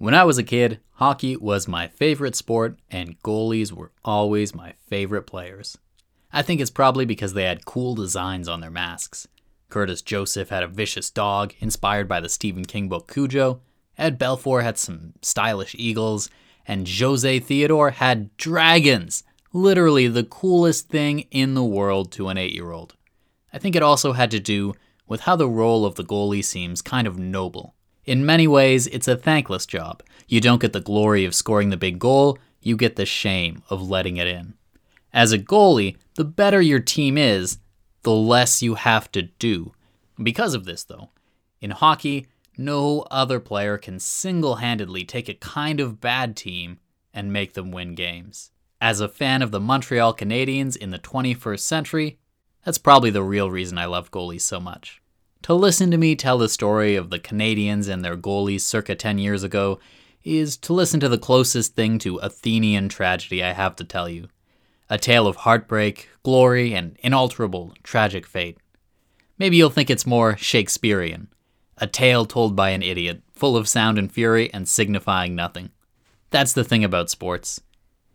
When I was a kid, hockey was my favorite sport, and goalies were always my favorite players. I think it's probably because they had cool designs on their masks. Curtis Joseph had a vicious dog, inspired by the Stephen King book Cujo. Ed Belfour had some stylish eagles, and Jose Theodore had dragons. Literally the coolest thing in the world to an eight year old. I think it also had to do with how the role of the goalie seems kind of noble. In many ways, it's a thankless job. You don't get the glory of scoring the big goal, you get the shame of letting it in. As a goalie, the better your team is, the less you have to do. Because of this, though, in hockey, no other player can single handedly take a kind of bad team and make them win games. As a fan of the Montreal Canadiens in the 21st century, that's probably the real reason I love goalies so much. To listen to me tell the story of the Canadiens and their goalies circa 10 years ago is to listen to the closest thing to Athenian tragedy I have to tell you. A tale of heartbreak, glory, and inalterable tragic fate. Maybe you'll think it's more Shakespearean. A tale told by an idiot, full of sound and fury and signifying nothing. That's the thing about sports.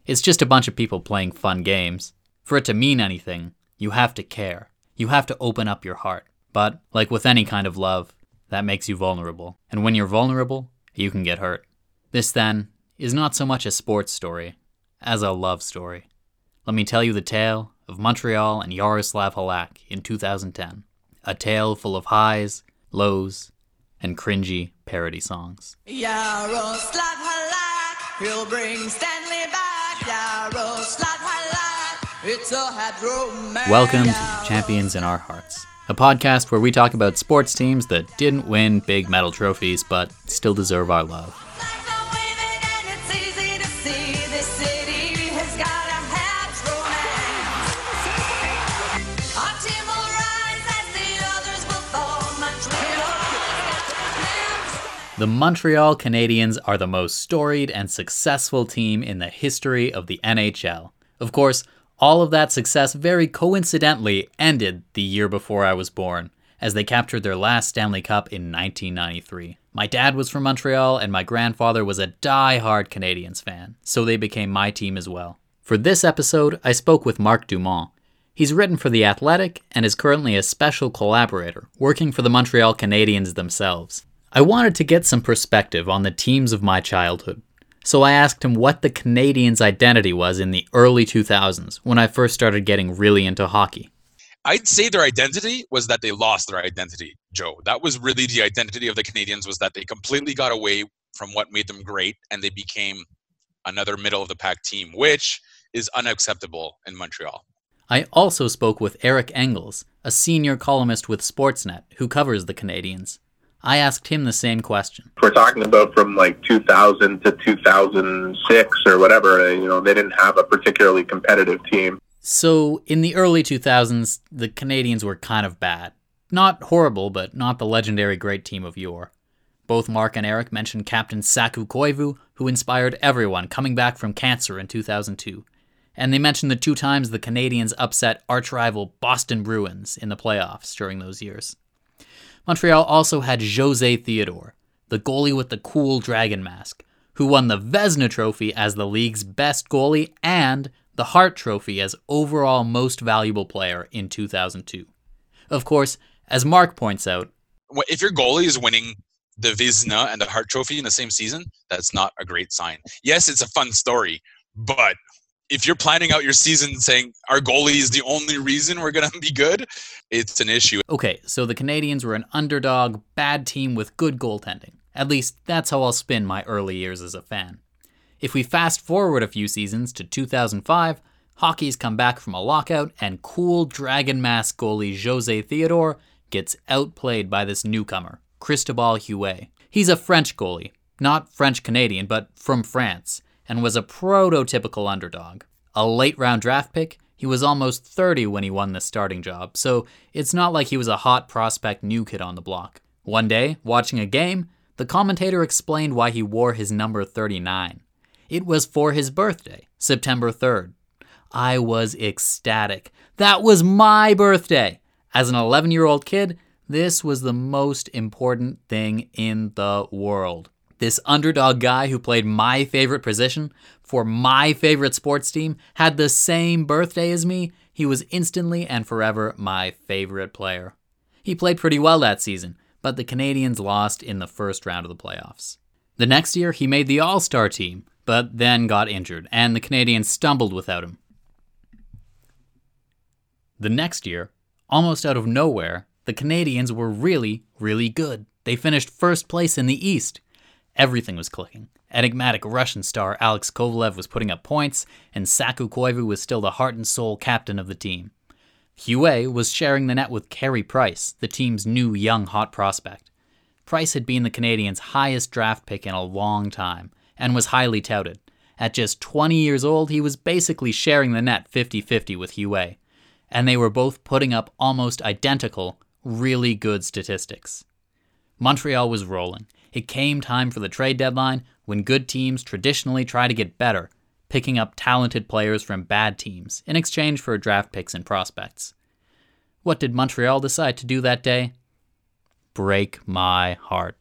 It's just a bunch of people playing fun games. For it to mean anything, you have to care. You have to open up your heart. But, like with any kind of love, that makes you vulnerable. And when you're vulnerable, you can get hurt. This, then, is not so much a sports story as a love story. Let me tell you the tale of Montreal and Yaroslav Halak in 2010. A tale full of highs, lows, and cringy parody songs. Yaroslav Halak, he'll bring Stanley back. Yaroslav Halak, it's a hydro Welcome to Champions in Our Hearts a podcast where we talk about sports teams that didn't win big medal trophies but still deserve our love. The Montreal Canadiens are the most storied and successful team in the history of the NHL. Of course, all of that success very coincidentally ended the year before I was born, as they captured their last Stanley Cup in 1993. My dad was from Montreal, and my grandfather was a die-hard Canadiens fan, so they became my team as well. For this episode, I spoke with Marc Dumont. He's written for The Athletic and is currently a special collaborator, working for the Montreal Canadiens themselves. I wanted to get some perspective on the teams of my childhood, so I asked him what the Canadiens' identity was in the early 2000s when I first started getting really into hockey. I'd say their identity was that they lost their identity, Joe. That was really the identity of the Canadiens was that they completely got away from what made them great and they became another middle of the pack team, which is unacceptable in Montreal. I also spoke with Eric Engels, a senior columnist with Sportsnet who covers the Canadiens. I asked him the same question. We're talking about from like 2000 to 2006 or whatever, uh, you know, they didn't have a particularly competitive team. So, in the early 2000s, the Canadiens were kind of bad. Not horrible, but not the legendary great team of yore. Both Marc and Eric mentioned Captain Saku Koivu, who inspired everyone coming back from cancer in 2002. And they mentioned the two times the Canadiens upset arch rival Boston Bruins in the playoffs during those years. Montreal also had Jose Theodore, the goalie with the cool dragon mask, who won the Vezina Trophy as the league's best goalie and the Hart Trophy as overall most valuable player in 2002. Of course, as Marc points out, if your goalie is winning the Vezina and the Hart Trophy in the same season, that's not a great sign. Yes, it's a fun story, but if you're planning out your season saying our goalie is the only reason we're going to be good, it's an issue. Okay, so the Canadiens were an underdog, bad team with good goaltending. At least that's how I'll spin my early years as a fan. If we fast forward a few seasons to 2005, hockey's come back from a lockout, and cool Dragon Mask goalie Jose Theodore gets outplayed by this newcomer, Cristobal Huet. He's a French goalie, not French Canadian, but from France and was a prototypical underdog. A late round draft pick, he was almost 30 when he won the starting job, so it's not like he was a hot prospect new kid on the block. One day, watching a game, the commentator explained why he wore his number 39. It was for his birthday, September 3rd. I was ecstatic. That was my birthday! As an 11 year old kid, this was the most important thing in the world. This underdog guy who played my favorite position for my favorite sports team had the same birthday as me. He was instantly and forever my favorite player. He played pretty well that season, but the Canadiens lost in the first round of the playoffs. The next year, he made the All Star team, but then got injured, and the Canadiens stumbled without him. The next year, almost out of nowhere, the Canadiens were really, really good. They finished first place in the East. Everything was clicking. Enigmatic Russian star Alex Kovalev was putting up points, and Saku Koivu was still the heart and soul captain of the team. Huet was sharing the net with Carey Price, the team's new young hot prospect. Price had been the Canadiens' highest draft pick in a long time and was highly touted. At just 20 years old, he was basically sharing the net 50 50 with Huet, and they were both putting up almost identical, really good statistics. Montreal was rolling. It came time for the trade deadline when good teams traditionally try to get better, picking up talented players from bad teams in exchange for draft picks and prospects. What did Montreal decide to do that day? Break my heart.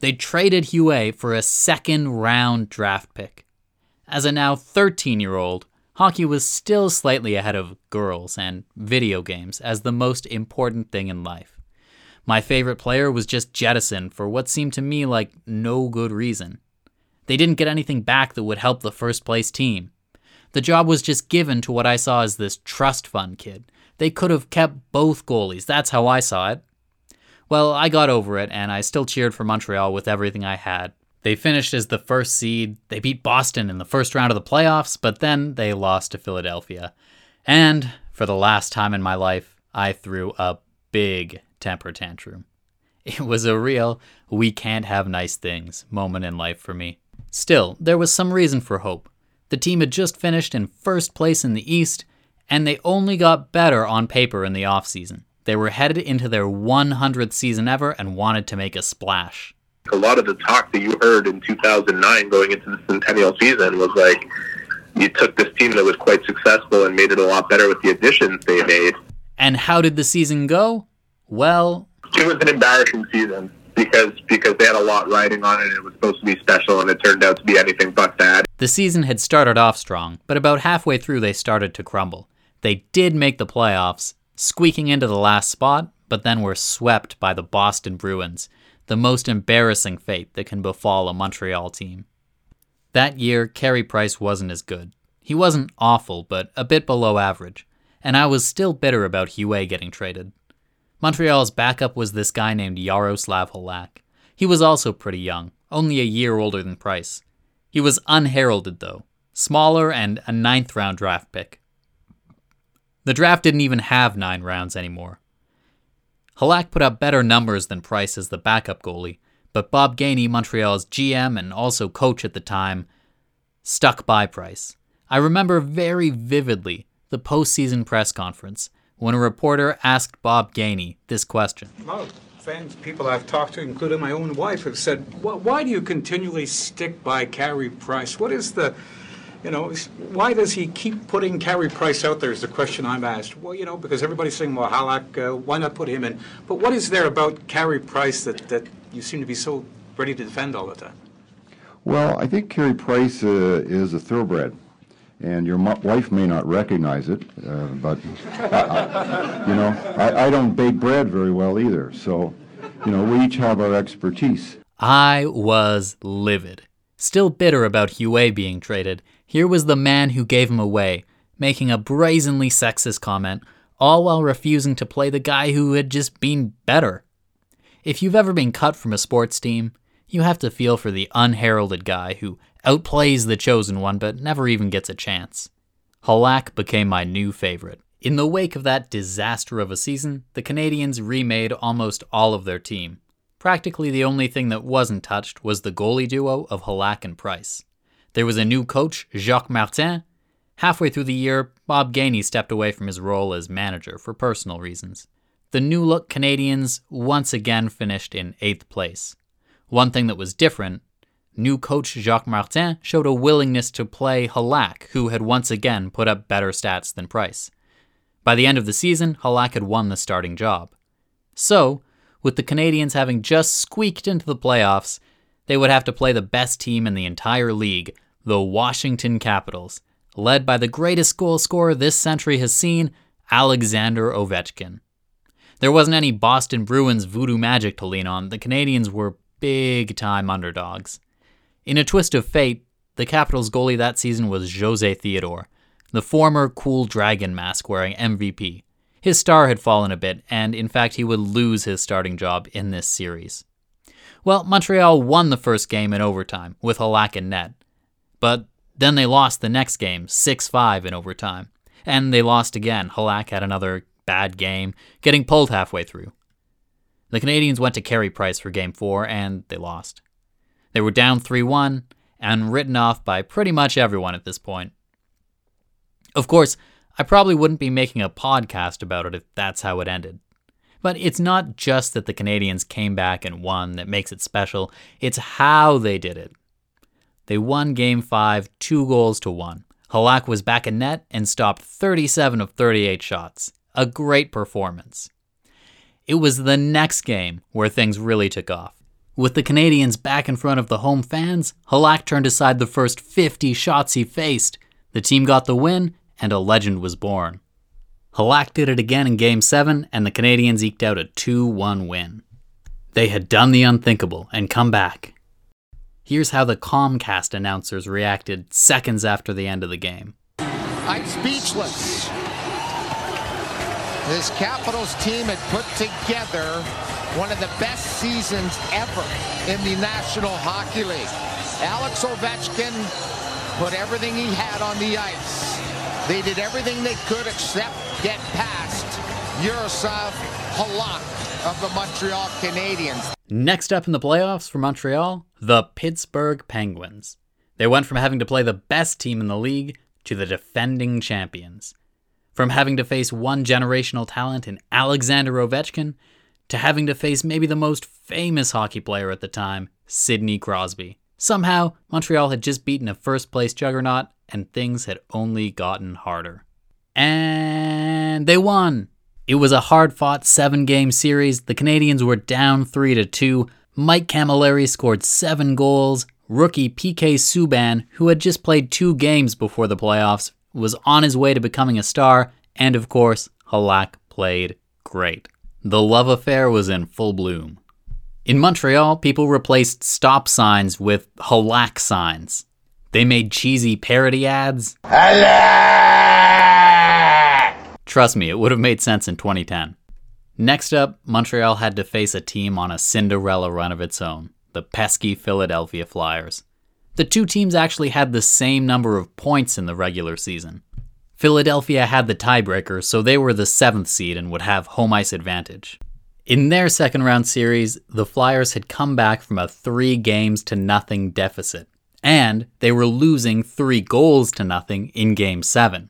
They traded Huet for a second round draft pick. As a now 13 year old, hockey was still slightly ahead of girls and video games as the most important thing in life. My favorite player was just jettisoned for what seemed to me like no good reason. They didn't get anything back that would help the first place team. The job was just given to what I saw as this trust fund kid. They could have kept both goalies, that's how I saw it. Well, I got over it, and I still cheered for Montreal with everything I had. They finished as the first seed. They beat Boston in the first round of the playoffs, but then they lost to Philadelphia. And for the last time in my life, I threw a big temper tantrum. It was a real, we can't have nice things moment in life for me. Still, there was some reason for hope. The team had just finished in first place in the East, and they only got better on paper in the offseason. They were headed into their 100th season ever and wanted to make a splash. A lot of the talk that you heard in 2009 going into the centennial season was like you took this team that was quite successful and made it a lot better with the additions they made. And how did the season go? Well, It was an embarrassing season because because they had a lot riding on it. and It was supposed to be special, and it turned out to be anything but that. the season had started off strong, but about halfway through they started to crumble. They did make the playoffs, squeaking into the last spot, but then were swept by the Boston Bruins, the most embarrassing fate that can befall a Montreal team. That year, Carey Price wasn't as good. He wasn't awful, but a bit below average, and I was still bitter about Huet getting traded. Montreal's backup was this guy named Yaroslav Halak. He was also pretty young, only a year older than Price. He was unheralded, though, smaller and a ninth round draft pick. The draft didn't even have nine rounds anymore. Halak put up better numbers than Price as the backup goalie, but Bob Gainey, Montreal's GM and also coach at the time, stuck by Price. I remember very vividly the postseason press conference when a reporter asked Bob Gainey this question. Well, fans, people I've talked to, including my own wife, have said, "Why do you continually stick by Carey Price? What is the, you know, why does he keep putting Carey Price out there?" Is the question I'm asked. Well, you know, because everybody's saying, "Well, Halak, uh, why not put him in?" But what is there about Carey Price that that you seem to be so ready to defend all the time? Well, I think Carey Price uh, is a thoroughbred, and your wife may not recognize it, uh, but I, I, you know, I, I don't bake bread very well either. So, you know, we each have our expertise. I was livid. Still bitter about Huet being traded, here was the man who gave him away, making a brazenly sexist comment, all while refusing to play the guy who had just been better. If you've ever been cut from a sports team, you have to feel for the unheralded guy who outplays the chosen one but never even gets a chance. Halak became my new favorite. In the wake of that disaster of a season, the Canadiens remade almost all of their team. Practically the only thing that wasn't touched was the goalie duo of Halak and Price. There was a new coach, Jacques Martin. Halfway through the year, Bob Gainey stepped away from his role as manager for personal reasons. The new look Canadiens once again finished in eighth place. One thing that was different new coach Jacques Martin showed a willingness to play Halak, who had once again put up better stats than Price. By the end of the season, Halak had won the starting job. So, with the Canadiens having just squeaked into the playoffs, they would have to play the best team in the entire league, the Washington Capitals, led by the greatest goal scorer this century has seen, Alexander Ovechkin. There wasn't any Boston Bruins voodoo magic to lean on. The Canadiens were big time underdogs. In a twist of fate, the Capitals goalie that season was Jose Theodore, the former cool dragon mask wearing MVP. His star had fallen a bit, and in fact, he would lose his starting job in this series. Well, Montreal won the first game in overtime with Halak in net. But then they lost the next game, 6 5 in overtime. And they lost again. Halak had another bad game, getting pulled halfway through. The Canadiens went to Carey Price for game four, and they lost. They were down 3 1 and written off by pretty much everyone at this point. Of course, I probably wouldn't be making a podcast about it if that's how it ended. But it's not just that the Canadiens came back and won that makes it special, it's how they did it. They won Game 5 two goals to one. Halak was back in net and stopped 37 of 38 shots. A great performance. It was the next game where things really took off. With the Canadiens back in front of the home fans, Halak turned aside the first 50 shots he faced. The team got the win, and a legend was born. Halak did it again in Game 7, and the Canadiens eked out a 2 1 win. They had done the unthinkable and come back. Here's how the Comcast announcers reacted seconds after the end of the game. I'm speechless. This Capitals team had put together one of the best seasons ever in the National Hockey League. Alex Ovechkin put everything he had on the ice. They did everything they could except get past Yaroslav Halak of the Montreal Canadiens. Next up in the playoffs for Montreal, the Pittsburgh Penguins. They went from having to play the best team in the league to the defending champions. From having to face one generational talent in Alexander Ovechkin to having to face maybe the most famous hockey player at the time, Sidney Crosby. Somehow, Montreal had just beaten a first place juggernaut and things had only gotten harder. And they won! It was a hard fought seven game series. The Canadians were down 3 to 2. Mike Cammalleri scored seven goals. Rookie PK Subban, who had just played two games before the playoffs, was on his way to becoming a star, and of course, Halak played great. The love affair was in full bloom. In Montreal, people replaced stop signs with Halak signs. They made cheesy parody ads. Trust me, it would have made sense in 2010. Next up, Montreal had to face a team on a Cinderella run of its own the pesky Philadelphia Flyers the two teams actually had the same number of points in the regular season. Philadelphia had the tiebreaker, so they were the seventh seed and would have home ice advantage. In their second round series, the Flyers had come back from a three games to nothing deficit, and they were losing three goals to nothing in Game 7.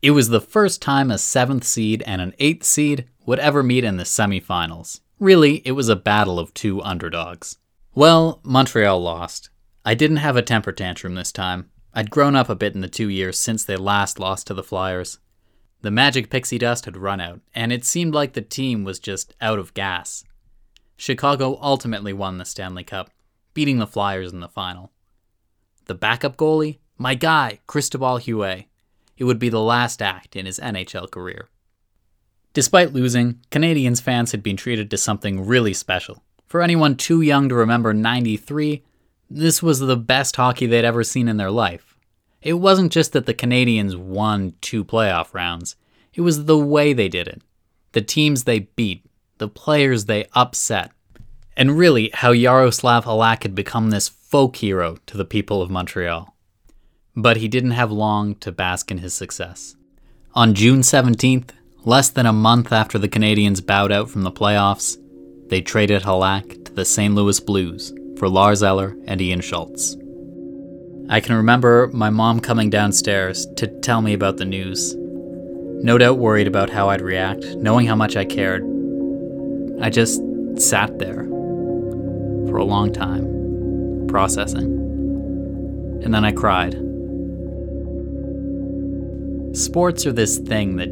It was the first time a seventh seed and an eighth seed would ever meet in the semifinals. Really, it was a battle of two underdogs. Well, Montreal lost, I didn't have a temper tantrum this time. I'd grown up a bit in the two years since they last lost to the Flyers. The magic pixie dust had run out, and it seemed like the team was just out of gas. Chicago ultimately won the Stanley Cup, beating the Flyers in the final. The backup goalie? My guy, Cristobal Huet. It would be the last act in his NHL career. Despite losing, Canadiens fans had been treated to something really special. For anyone too young to remember 93, this was the best hockey they'd ever seen in their life. It wasn't just that the Canadiens won two playoff rounds, it was the way they did it. The teams they beat, the players they upset, and really how Yaroslav Halak had become this folk hero to the people of Montreal. But he didn't have long to bask in his success. On June 17th, less than a month after the Canadiens bowed out from the playoffs, they traded Halak to the St. Louis Blues for Lars Eller and Ian Schultz. I can remember my mom coming downstairs to tell me about the news. No doubt worried about how I'd react, knowing how much I cared. I just sat there for a long time, processing. And then I cried. Sports are this thing that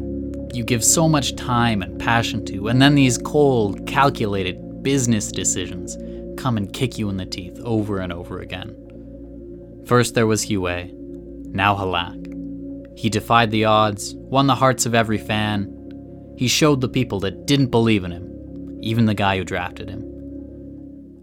you give so much time and passion to, and then these cold, calculated business decisions come and kick you in the teeth over and over again. First there was Huet, now Halak. He defied the odds, won the hearts of every fan. He showed the people that didn't believe in him, even the guy who drafted him.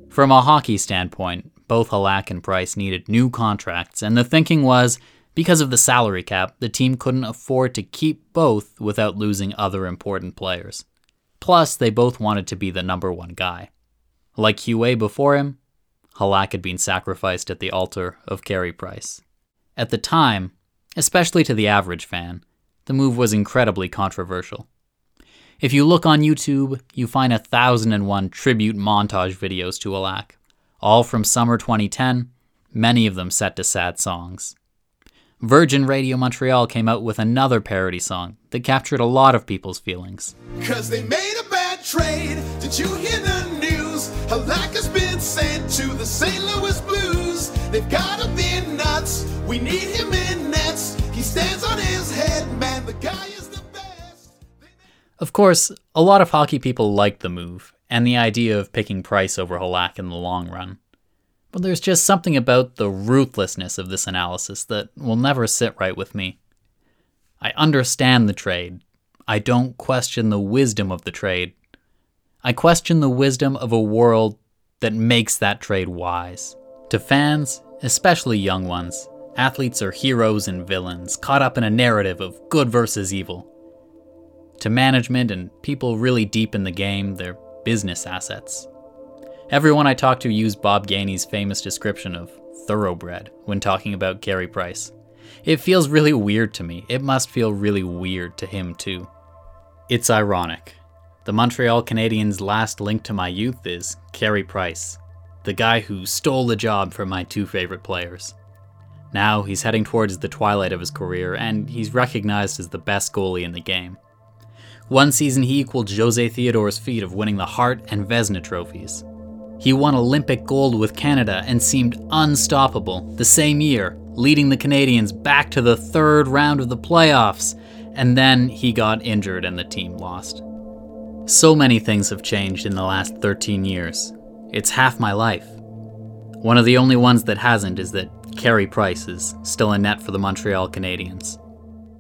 From a hockey standpoint, both Halak and Price needed new contracts, and the thinking was because of the salary cap, the team couldn't afford to keep both without losing other important players. Plus, they both wanted to be the number one guy. Like Huet before him, Halak had been sacrificed at the altar of Carey Price. At the time, especially to the average fan, the move was incredibly controversial. If you look on YouTube, you find a thousand and one tribute montage videos to Halak, all from summer 2010, many of them set to sad songs. Virgin Radio Montreal came out with another parody song that captured a lot of people's feelings. Cause they made a bad trade. Did you hear the news? Halak has been sent to the St. Louis Blues. They've got him in nuts. We need him in nets. He stands on his head, man. The guy is the best. Of course, a lot of hockey people liked the move and the idea of picking Price over Halak in the long run. But there's just something about the ruthlessness of this analysis that will never sit right with me. I understand the trade. I don't question the wisdom of the trade. I question the wisdom of a world that makes that trade wise. To fans, especially young ones, athletes are heroes and villains, caught up in a narrative of good versus evil. To management and people really deep in the game, they're business assets. Everyone I talked to used Bob Gainey's famous description of thoroughbred when talking about Carey Price. It feels really weird to me. It must feel really weird to him, too. It's ironic. The Montreal Canadiens' last link to my youth is Carey Price, the guy who stole the job from my two favorite players. Now he's heading towards the twilight of his career, and he's recognized as the best goalie in the game. One season he equaled Jose Theodore's feat of winning the Hart and Vezina trophies. He won Olympic gold with Canada and seemed unstoppable the same year, leading the Canadiens back to the third round of the playoffs, and then he got injured and the team lost. So many things have changed in the last 13 years. It's half my life. One of the only ones that hasn't is that Carey Price is still in net for the Montreal Canadiens.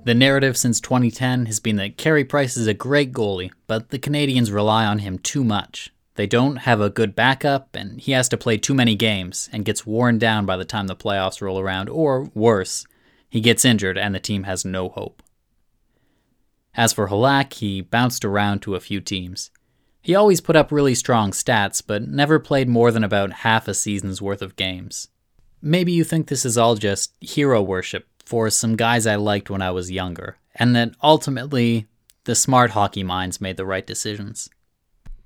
The narrative since 2010 has been that Carey Price is a great goalie, but the Canadiens rely on him too much. They don't have a good backup, and he has to play too many games and gets worn down by the time the playoffs roll around, or worse, he gets injured and the team has no hope. As for Halak, he bounced around to a few teams. He always put up really strong stats, but never played more than about half a season's worth of games. Maybe you think this is all just hero worship for some guys I liked when I was younger, and that ultimately the smart hockey minds made the right decisions.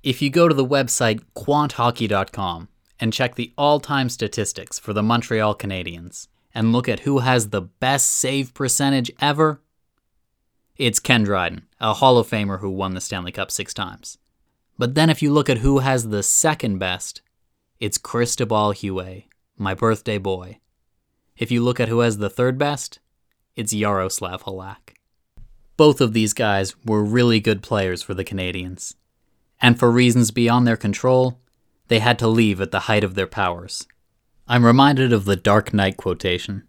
If you go to the website quanthockey.com and check the all time statistics for the Montreal Canadiens and look at who has the best save percentage ever, it's Ken Dryden, a Hall of Famer who won the Stanley Cup six times. But then if you look at who has the second best, it's Cristobal Huet, my birthday boy. If you look at who has the third best, it's Yaroslav Halak. Both of these guys were really good players for the Canadiens and for reasons beyond their control, they had to leave at the height of their powers. I'm reminded of the Dark Knight quotation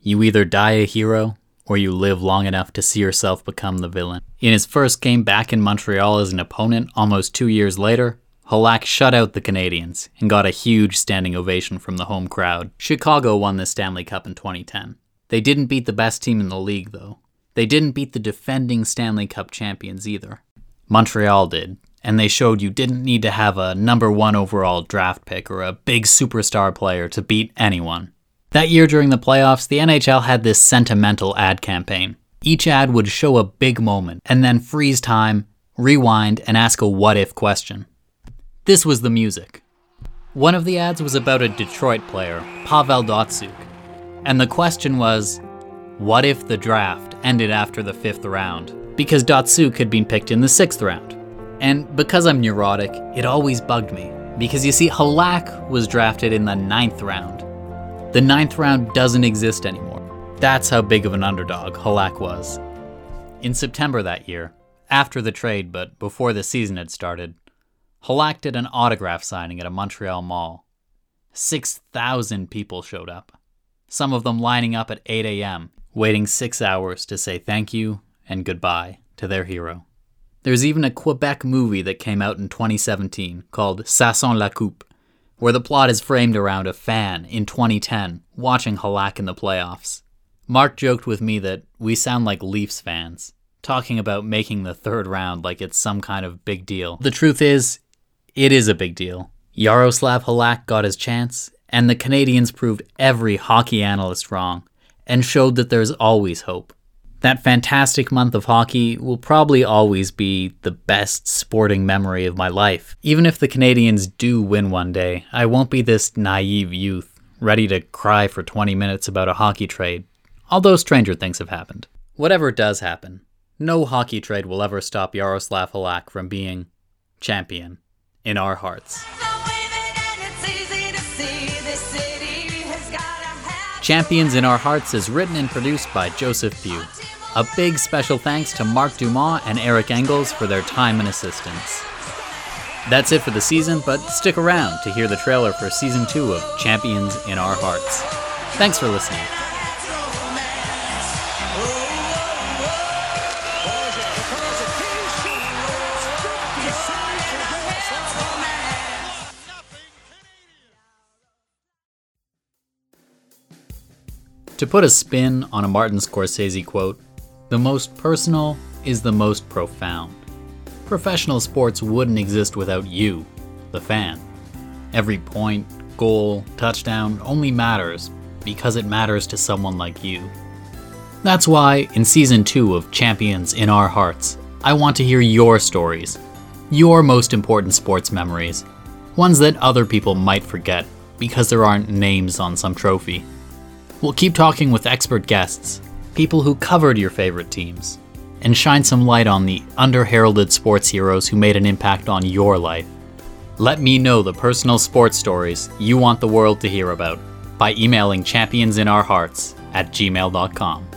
You either die a hero, or you live long enough to see yourself become the villain. In his first game back in Montreal as an opponent almost two years later, Halak shut out the Canadiens and got a huge standing ovation from the home crowd. Chicago won the Stanley Cup in 2010. They didn't beat the best team in the league, though. They didn't beat the defending Stanley Cup champions either. Montreal did, and they showed you didn't need to have a number one overall draft pick or a big superstar player to beat anyone. That year during the playoffs, the NHL had this sentimental ad campaign. Each ad would show a big moment and then freeze time, rewind, and ask a what if question. This was the music. One of the ads was about a Detroit player, Pavel Datsyuk, and the question was, what if the draft ended after the fifth round? Because Datsyuk had been picked in the sixth round. And because I'm neurotic, it always bugged me. Because you see, Halak was drafted in the ninth round. The ninth round doesn't exist anymore. That's how big of an underdog Halak was. In September that year, after the trade but before the season had started, Halak did an autograph signing at a Montreal mall 6,000 people showed up, some of them lining up at 8 a.m., waiting six hours to say thank you and goodbye to their hero. There's even a Quebec movie that came out in 2017 called sent la coupe, where the plot is framed around a fan in 2010 watching Halak in the playoffs. Marc joked with me that we sound like Leafs fans, talking about making the third round like it's some kind of big deal. The truth is, it is a big deal. Yaroslav Halak got his chance, and the Canadiens proved every hockey analyst wrong and showed that there's always hope. That fantastic month of hockey will probably always be the best sporting memory of my life. Even if the Canadiens do win one day, I won't be this naive youth, ready to cry for 20 minutes about a hockey trade, although stranger things have happened. Whatever does happen, no hockey trade will ever stop Yaroslav Halak from being champion in our hearts. Champions in Our Hearts is written and produced by Joseph Pugh. A big special thanks to Marc Dumont and Eric Engels for their time and assistance. That's it for the season, but stick around to hear the trailer for season 2 of Champions in Our Hearts. Thanks for listening. To put a spin on a Martin Scorsese quote, the most personal is the most profound. Professional sports wouldn't exist without you, the fan. Every point, goal, touchdown only matters because it matters to someone like you. That's why, in season 2 of Champions in Our Hearts, I want to hear your stories, your most important sports memories, ones that other people might forget because there aren't names on some trophy. We'll keep talking with expert guests, people who covered your favorite teams, and shine some light on the under-heralded sports heroes who made an impact on your life. Let me know the personal sports stories you want the world to hear about by emailing championsinOurhearts at gmail.com.